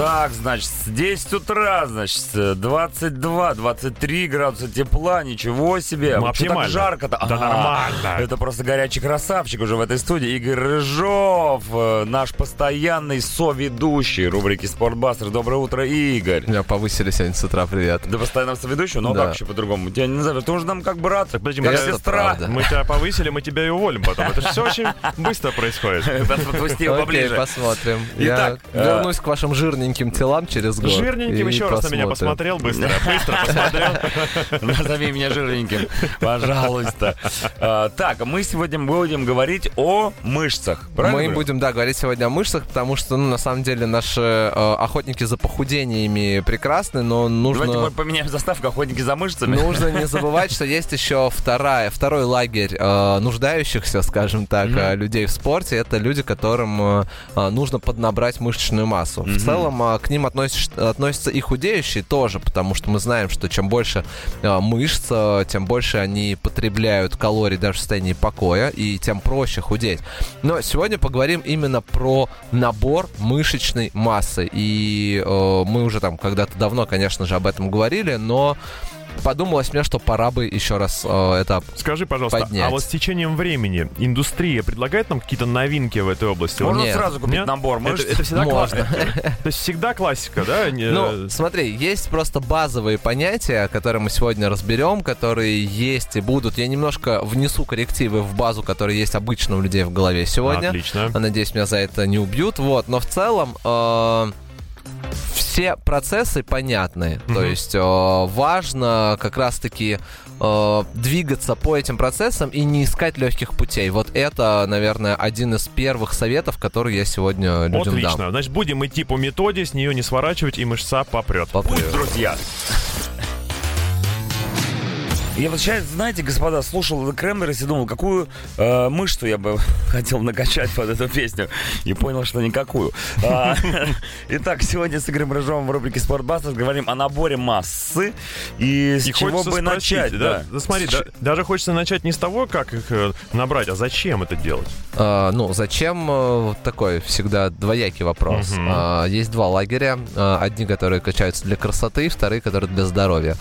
Так, значит, с 10 утра, значит, 22-23 градуса тепла, ничего себе. Ну, что так жарко-то? Да Ага. нормально. Это просто горячий красавчик уже в этой студии. Игорь Рыжов, э, наш постоянный соведущий рубрики «Спортбастер». Доброе утро, Игорь. Меня повысили сегодня с утра, привет. Ты постоянно соведущий? Ну, Да. как еще по-другому? Тебя не назовешь. Ты уже нам как брат, Так, подожди, как сестра. правда. мы тебя повысили, мы тебя и уволим потом. Это же все очень быстро происходит. Подпусти его Окей, поближе. посмотрим. Итак, Я э, вернусь к вашим жирненьким телам через год. Жирненьким еще раз на меня посмотрим. посмотрел быстро. Быстро посмотрел. Назови меня жирненьким, пожалуйста. А, Так, мы сегодня будем говорить о мышцах. правильно Мы будем, да, говорить сегодня о мышцах, потому что, ну, на самом деле, наши э, охотники за похудениями прекрасны, но Давайте нужно... мы поменяем заставку «Охотники за мышцами». Нужно не забывать, что есть еще вторая, второй лагерь э, нуждающихся, скажем так, э, людей в спорте. Это люди, которым нужно поднабрать мышечную массу. В целом э, к ним относишь- относятся и худеющие тоже, потому что мы знаем, что чем больше э, мышц, э, тем больше они потребляют калорий даже в состоянии покоя, и тем проще худеть. Но сегодня поговорим именно про набор мышечной массы. И э, мы уже там когда-то давно, конечно же, об этом говорили, но подумалось мне, что пора бы еще раз э, это... Скажи, пожалуйста, Поднять. а вот с течением времени индустрия предлагает нам какие-то новинки в этой области? Можно Нет. сразу купить Нет? набор Это, мышц. это всегда Можно. классно. То есть всегда классика, да? Ну, смотри, есть просто базовые понятия, которые мы сегодня разберем, которые есть и будут. Я немножко внесу коррективы в базу, которые есть обычно у людей в голове сегодня. Отлично. Надеюсь, меня за это не убьют. Вот, но в целом э, все процессы понятны. То есть э, важно как раз-таки э, двигаться по этим процессам и не искать легких путей. Вот это, наверное, один из первых советов, который я сегодня людям дам. Отлично. Значит, будем идти по методе, с нее не сворачивать, и мышца попрет. Попрет. друзья. Я вот сейчас, знаете, господа, слушал Кремерис и думал, какую э, мышцу я бы хотел накачать под эту песню. И понял, что никакую. А, Итак, сегодня с Игорем Рыжовым в рубрике «Спортбастер» говорим о наборе массы. И с И чего бы спросить, начать? да? Да смотри, С да- даже хочется начать не с того, как их э, набрать, а зачем это делать? А, ну, зачем э, такой всегда двоякий вопрос? А, есть два лагеря. Одни, которые качаются для красоты, вторые, которые для здоровья.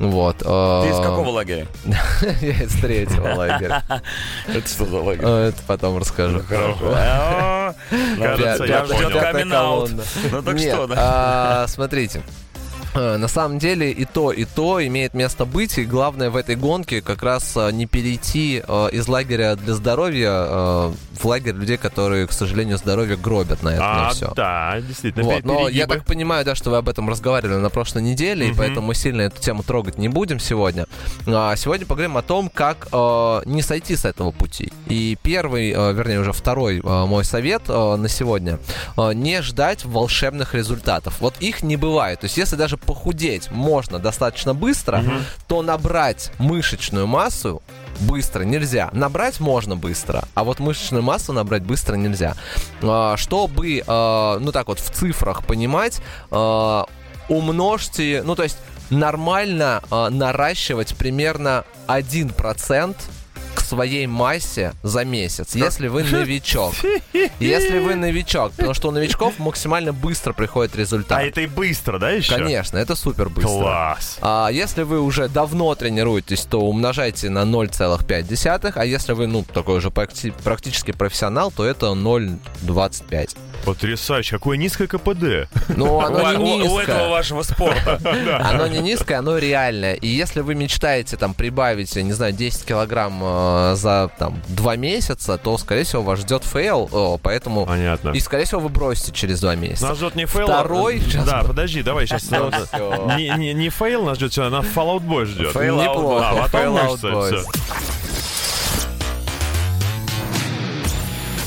Вот. а, Ты из какого лагеря? Я из третьего лагеря. Это что за лагерь? А, Это потом расскажу. Кажется, тебя я ждет понял. Ну так что, да? а, смотрите. Э, На самом деле и то, и то имеет место быть, и главное в этой гонке как раз э, не перейти э, из лагеря для здоровья в лагерь людей, которые, к сожалению, здоровье гробят на этом А, все. да, действительно. Вот, но я так понимаю, да, что вы об этом разговаривали на прошлой неделе, и Мгм. поэтому мы сильно эту тему трогать не будем сегодня. А, сегодня поговорим о том, как э, не сойти с этого пути. И первый, э, вернее, уже второй э, мой совет э, на сегодня э, не ждать волшебных результатов. Вот их не бывает. То есть, если даже похудеть можно достаточно быстро, то набрать мышечную массу быстро нельзя. Набрать можно быстро, а вот мышечную массу набрать быстро нельзя. А, Чтобы, а, ну так вот, в цифрах понимать, а, умножьте, ну то есть нормально наращивать примерно 1% к своей массе за месяц, если вы новичок. Если вы новичок, потому что у новичков максимально быстро приходит результат. А это и быстро, да, еще? Конечно, это супер быстро. Класс. А если вы уже давно тренируетесь, то умножайте на 0,5, а если вы, ну, такой уже практи- практически профессионал, то это 0,25. Потрясающе. Какое низкое КПД. Ну, оно не у- у этого низкое. вашего спорта. Оно не низкое, оно реальное. И если вы мечтаете там прибавить, я не знаю, 10 килограмм э, за там 2 месяца, то, скорее всего, вас ждет fail, поэтому... Понятно. И, скорее всего, вы бросите через 2 месяца. Нас ждет не fail. Второй? а- Сейчас Да, подожди, давай сейчас. Не, не, не fail нас ждет, а нас Fall Out Boy ждет. Fail. Неплохо. А потом Fallout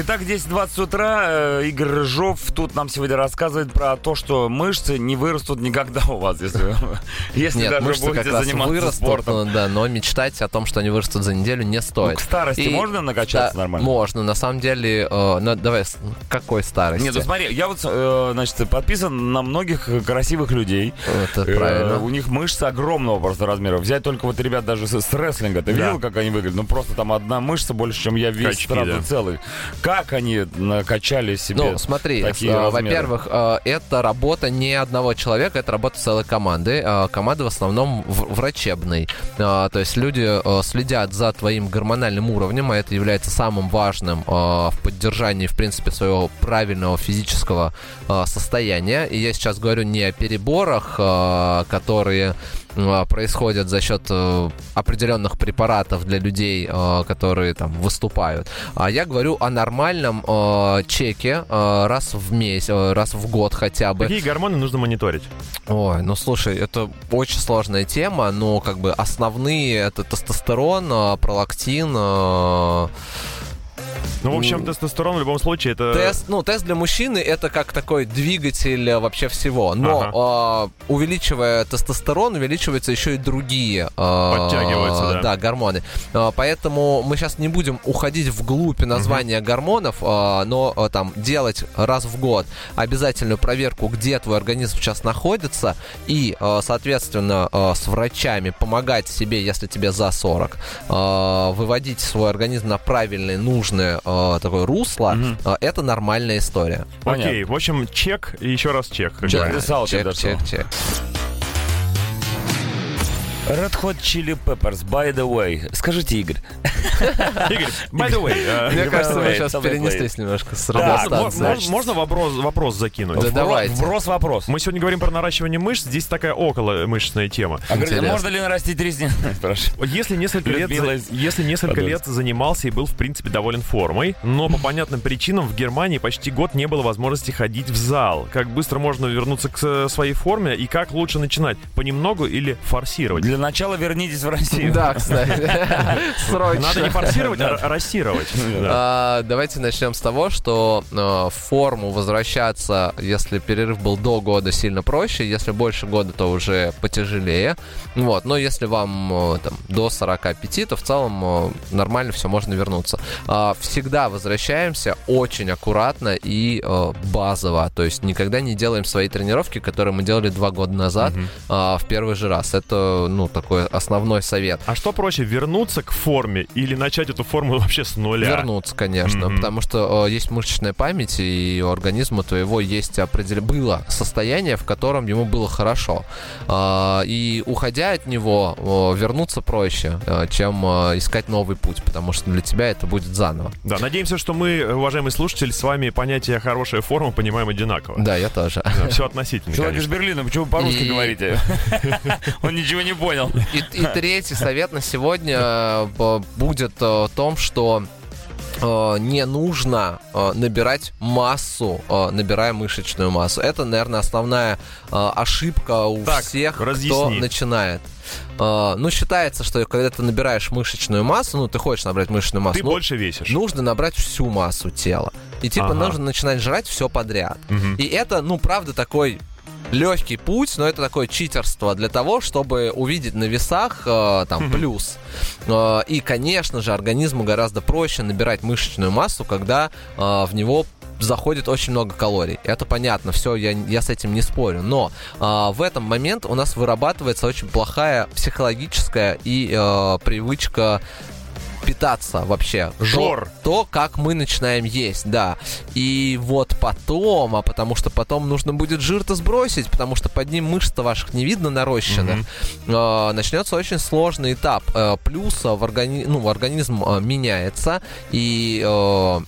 Итак, 10.20 утра. э, Игорь Рыжов тут нам сегодня рассказывает про то, что мышцы не вырастут никогда у вас, если, если Нет, даже мышцы будете как раз заниматься вырастут, спортом. ну, да, но мечтать о том, что они вырастут за неделю, не Ну, стоит. к старости И- можно накачаться Да, нормально? Можно, на самом деле, э, ну, давай, какой старости? Нет, ну смотри, я вот, э, значит, подписан на многих красивых людей. Это Э, правильно. У них мышцы огромного просто размера. Взять только вот ребят даже с, с рестлинга. Ты Да. видел, как они выглядят? Ну просто там одна мышца больше, чем я весь Качки, сразу да. целый. Как они накачали себе Ну, смотри, такие э, во-первых, э, это работа не одного человека, это работа целой команды. Э, Команда в основном врачебной. То есть люди следят за твоим гормональным уровнем, а это является самым важным в поддержании, в принципе, своего правильного физического состояния. И я сейчас говорю не о переборах, которые происходят за счет э, определенных препаратов для людей, э, которые там выступают. А я говорю о нормальном э, чеке э, раз в месяц, э, раз в год хотя бы. Какие гормоны нужно мониторить? Ой, ну слушай, это очень сложная тема, но как бы основные это тестостерон, э, пролактин, э, Ну, в общем, тестостерон в любом случае это... Тест, ну, тест для мужчины это как такой двигатель э, вообще всего. Но э, увеличивая тестостерон, увеличиваются еще и другие э, Подтягиваются, да. гормоны. Э, поэтому мы сейчас не будем уходить вглубь названия гормонов, э, но э, там делать раз в год обязательную проверку, где твой организм сейчас находится, и, э, соответственно, э, с врачами помогать себе, если тебе за 40, э, выводить свой организм на правильное, нужное э, такое русло, Мгм. э, это нормальная история. Окей, в общем, чек и еще раз чек. как Чек. Записал чек, чек, чек. Red Hot Chili Peppers, by the way. Скажите, Игорь. Игорь, by the way, э, Мне кажется, мы сейчас перенеслись немножко с радиостанции. мо- можно вопрос, закинуть? Да давайте. Вброс вопрос. Мы сегодня говорим про наращивание мышц, здесь такая около мышечная тема. А можно ли нарастить ресницы? Если несколько лет, если несколько лет занимался и был в принципе доволен формой, но по понятным причинам в Германии почти год не было возможности ходить в зал. Как быстро можно вернуться к э, своей форме и как лучше начинать? Понемногу или форсировать? Для начала вернитесь в Россию. Да, кстати. Срочно. Надо не форсировать, а рассировать. А, давайте начнем с того, что э, в форму возвращаться, если перерыв был до года, сильно проще, если больше года, то уже потяжелее. Вот, но если вам э, там, до 45, то в целом э, нормально все, можно вернуться. А, всегда возвращаемся очень аккуратно и базово, то есть никогда не делаем свои тренировки, которые мы делали два года назад а, в первый же раз. Это, ну, такой основной совет. А что проще, вернуться к форме или начать эту форму вообще с нуля? Вернуться, конечно, Мгм. потому что э, есть мышечная память, и у организма твоего есть определенное было состояние, в котором ему было хорошо. А, и уходя от него, э, вернуться проще, э, чем э, искать новый путь, потому что для тебя это будет заново. Да, надеемся, что мы, уважаемые слушатели, с вами понятие хорошая форма понимаем одинаково. Да, я тоже. все относительно, Человек из конечно. Берлина, почему вы по-русски И- говорите? Он ничего не понял. И, и третий совет на сегодня э, будет э, о том, что э, не нужно э, набирать массу, э, набирая мышечную массу. Это, наверное, основная э, ошибка у Так, всех, кто разъясни. начинает. Э, ну, считается, что когда ты набираешь мышечную массу, ну, ты хочешь набрать мышечную массу, Ты ну, больше весишь. нужно набрать всю массу тела. И типа Ага. нужно начинать жрать все подряд. Мгм. И это, ну, правда, такой легкий путь, но это такое читерство для того, чтобы увидеть на весах э, там плюс. Э, и, конечно же, организму гораздо проще набирать мышечную массу, когда э, в него заходит очень много калорий. Это понятно, все, я, я с этим не спорю. Но э, в этом момент у нас вырабатывается очень плохая психологическая и э, привычка питаться вообще. Жор. То, то, как мы начинаем есть, да. И вот потом, а потому что потом нужно будет жир-то сбросить, потому что под ним мышц-то ваших не видно нарощенных, э, начнется очень сложный этап. Э, плюс в органи- ну, организм э, меняется, и э,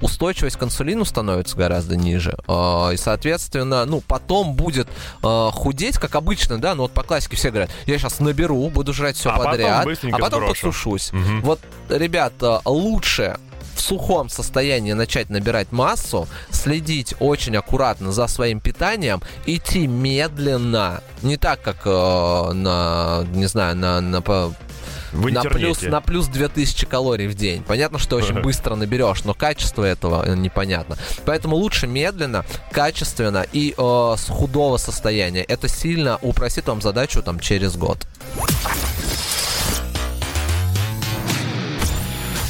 устойчивость к инсулину становится гораздо ниже. Э, И, соответственно, ну, потом будет э, худеть, как обычно, да, ну вот по классике все говорят, я сейчас наберу, буду жрать все А потом подряд, быстренько а потом сброшу». подсушусь. Мгм. Вот, ребята, лучше в сухом состоянии начать набирать массу, следить очень аккуратно за своим питанием, идти медленно, не так, как э, на, не знаю, на, на, В на плюс, на плюс 2000 калорий в день. Понятно, что очень быстро наберешь, но качество этого э, непонятно. Поэтому лучше медленно, качественно и э, с худого состояния. Это сильно упростит вам задачу там через год.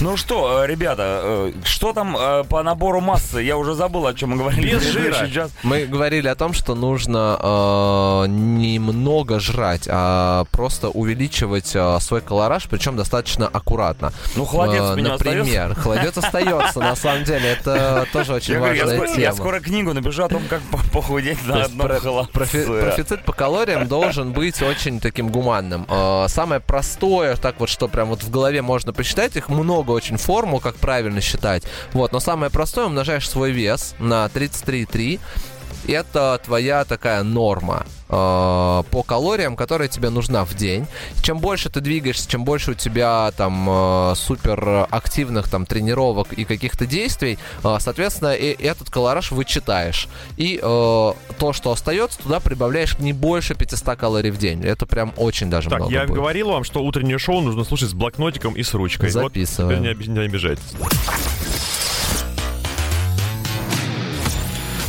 Ну что, э, ребята, э, что там э, по набору массы? Я уже забыл, о чем мы говорили. Без жира. Мы говорили о том, что нужно э, немного жрать, а просто увеличивать э, свой колораж, причем достаточно аккуратно. Ну, холодец Э, у меня Например, холодец остается, на самом деле, это тоже очень важная скоро, я тема. скоро книгу напишу о том, как по- похудеть на одном холодце. профи- профицит по калориям должен быть очень таким гуманным. Самое простое, так вот, что прям вот в голове можно посчитать, их много очень формул, как правильно считать. Вот, но самое простое, умножаешь свой вес на 33,3, это твоя такая норма э, по калориям, которая тебе нужна в день. Чем больше ты двигаешься, чем больше у тебя там э, супер активных там тренировок и каких-то действий, э, соответственно, и этот колораж вычитаешь. И э, то, что остается, туда прибавляешь не больше 500 калорий в день. Это прям очень даже Так, много я будет. говорил вам, что утреннее шоу нужно слушать с блокнотиком и с ручкой. Записываем. Вот теперь не обижайтесь.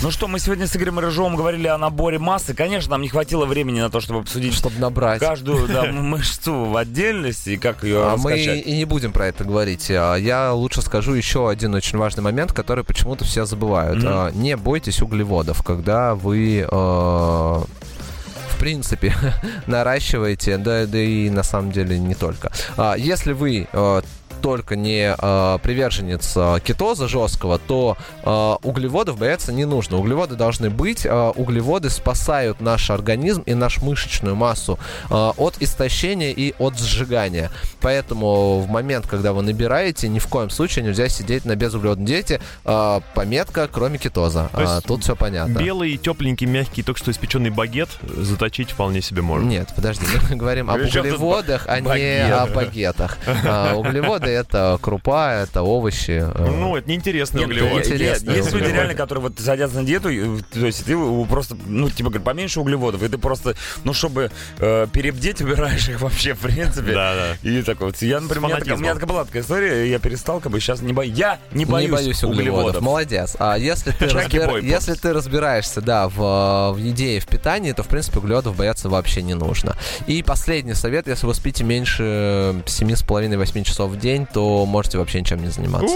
Ну что, мы сегодня с Игорем Рыжовым говорили о наборе массы. Конечно, нам не хватило времени на то, чтобы обсудить Чтобы набрать. каждую да, мышцу в отдельности и как ее А мы и не будем про это говорить. А Я лучше скажу еще один очень важный момент, который почему-то все забывают. А, Не бойтесь углеводов, когда вы э, в принципе наращиваете, да, да и на самом деле не только. А, Если вы только не э, приверженец э, кетоза жесткого, то э, углеводов бояться не нужно. Углеводы должны быть. Э, углеводы спасают наш организм и нашу мышечную массу э, от истощения и от сжигания. Поэтому в момент, когда вы набираете, ни в коем случае нельзя сидеть на безуглеводной диете. Э, пометка, кроме кетоза. То есть А, Тут все понятно. Белый, тепленький, мягкий, только что испеченный багет заточить вполне себе можно. Нет, подожди, мы говорим об углеводах, а не о багетах. А, Углеводы это крупа, это овощи. э, Ну, это неинтересный Нет, ну, углевод. я- я- Интересные Есть люди углеводы. реально, которые вот садятся на диету, и, то есть ты э, просто, ну, типа, говорят, поменьше углеводов, и ты просто, ну, чтобы э, перебдеть, убираешь их вообще, в принципе. Да, да. И так вот, я, например, у меня, такая, у меня такая была такая история, я перестал, как бы, сейчас не боюсь, я не боюсь, не боюсь углеводов. углеводов. Молодец. А если ты, бой, если ты разбираешься, да, в, в еде и в питании, то, в принципе, углеводов бояться вообще не нужно. И последний совет, если вы спите меньше 7,5-8 часов в день, то можете вообще ничем не заниматься.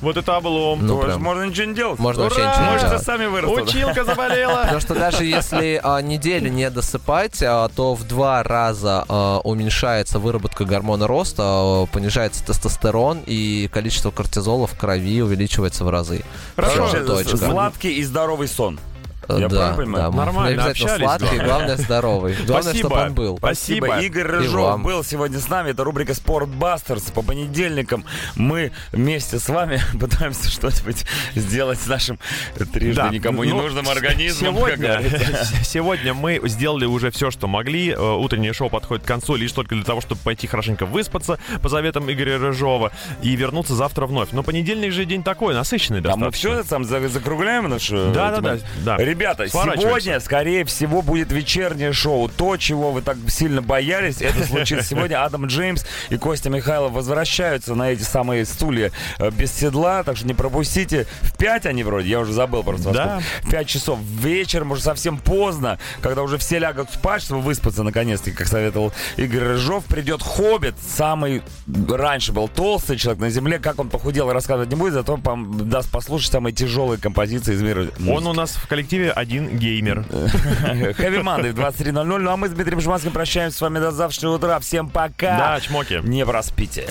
Вот это облом. Ну, прям. можно ничего не делать. Можно вообще Ура! ничего не делать. сами вырастут. Училка заболела. Потому что даже если а, неделю не досыпать, а, то в два раза а, уменьшается выработка гормона роста, а, понижается тестостерон и количество кортизола в крови увеличивается в разы. Хорошо, Всё, ж- точка. сладкий и здоровый сон. Я да, понимаю? да, Нормально, не обязательно общались, сладкий, главное. главное здоровый. Главное, Спасибо. чтобы он был. Спасибо. Игорь И Рыжов был сегодня с нами. Это рубрика «Спортбастерс». По понедельникам мы вместе с вами пытаемся что-нибудь сделать с нашим трижды Да, никому не ну, нужным организмом. Сегодня, сегодня мы сделали уже все, что могли. Э, Утреннее шоу подходит к концу лишь только для того, чтобы пойти хорошенько выспаться по заветам Игоря Рыжова и вернуться завтра вновь. Но понедельник же день такой, насыщенный А мы достаточно. все за- закругляем наш... э, Ребята, сегодня, скорее всего, будет вечернее шоу. То, чего вы так сильно боялись, это случится сегодня. Адам Джеймс и Костя Михайлов возвращаются на эти самые стулья э, без седла, так что не пропустите. В 5 они вроде, я уже забыл просто. Да. В 5 часов вечером, уже совсем поздно, когда уже все лягут спать, чтобы выспаться наконец-таки, как советовал Игорь Рыжов, придет Хоббит, самый раньше был толстый человек на земле, как он похудел, рассказывать не будет, зато даст послушать самые тяжелые композиции из мира Он музыки. у нас в коллективе один геймер. Хэви Мандай в 23.00. Ну а мы с Дмитрием Шманским прощаемся с вами до завтрашнего утра. Всем пока. Да, чмоки. Не проспите.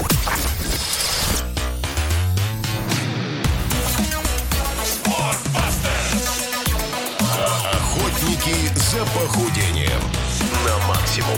Охотники за похудением на максимум.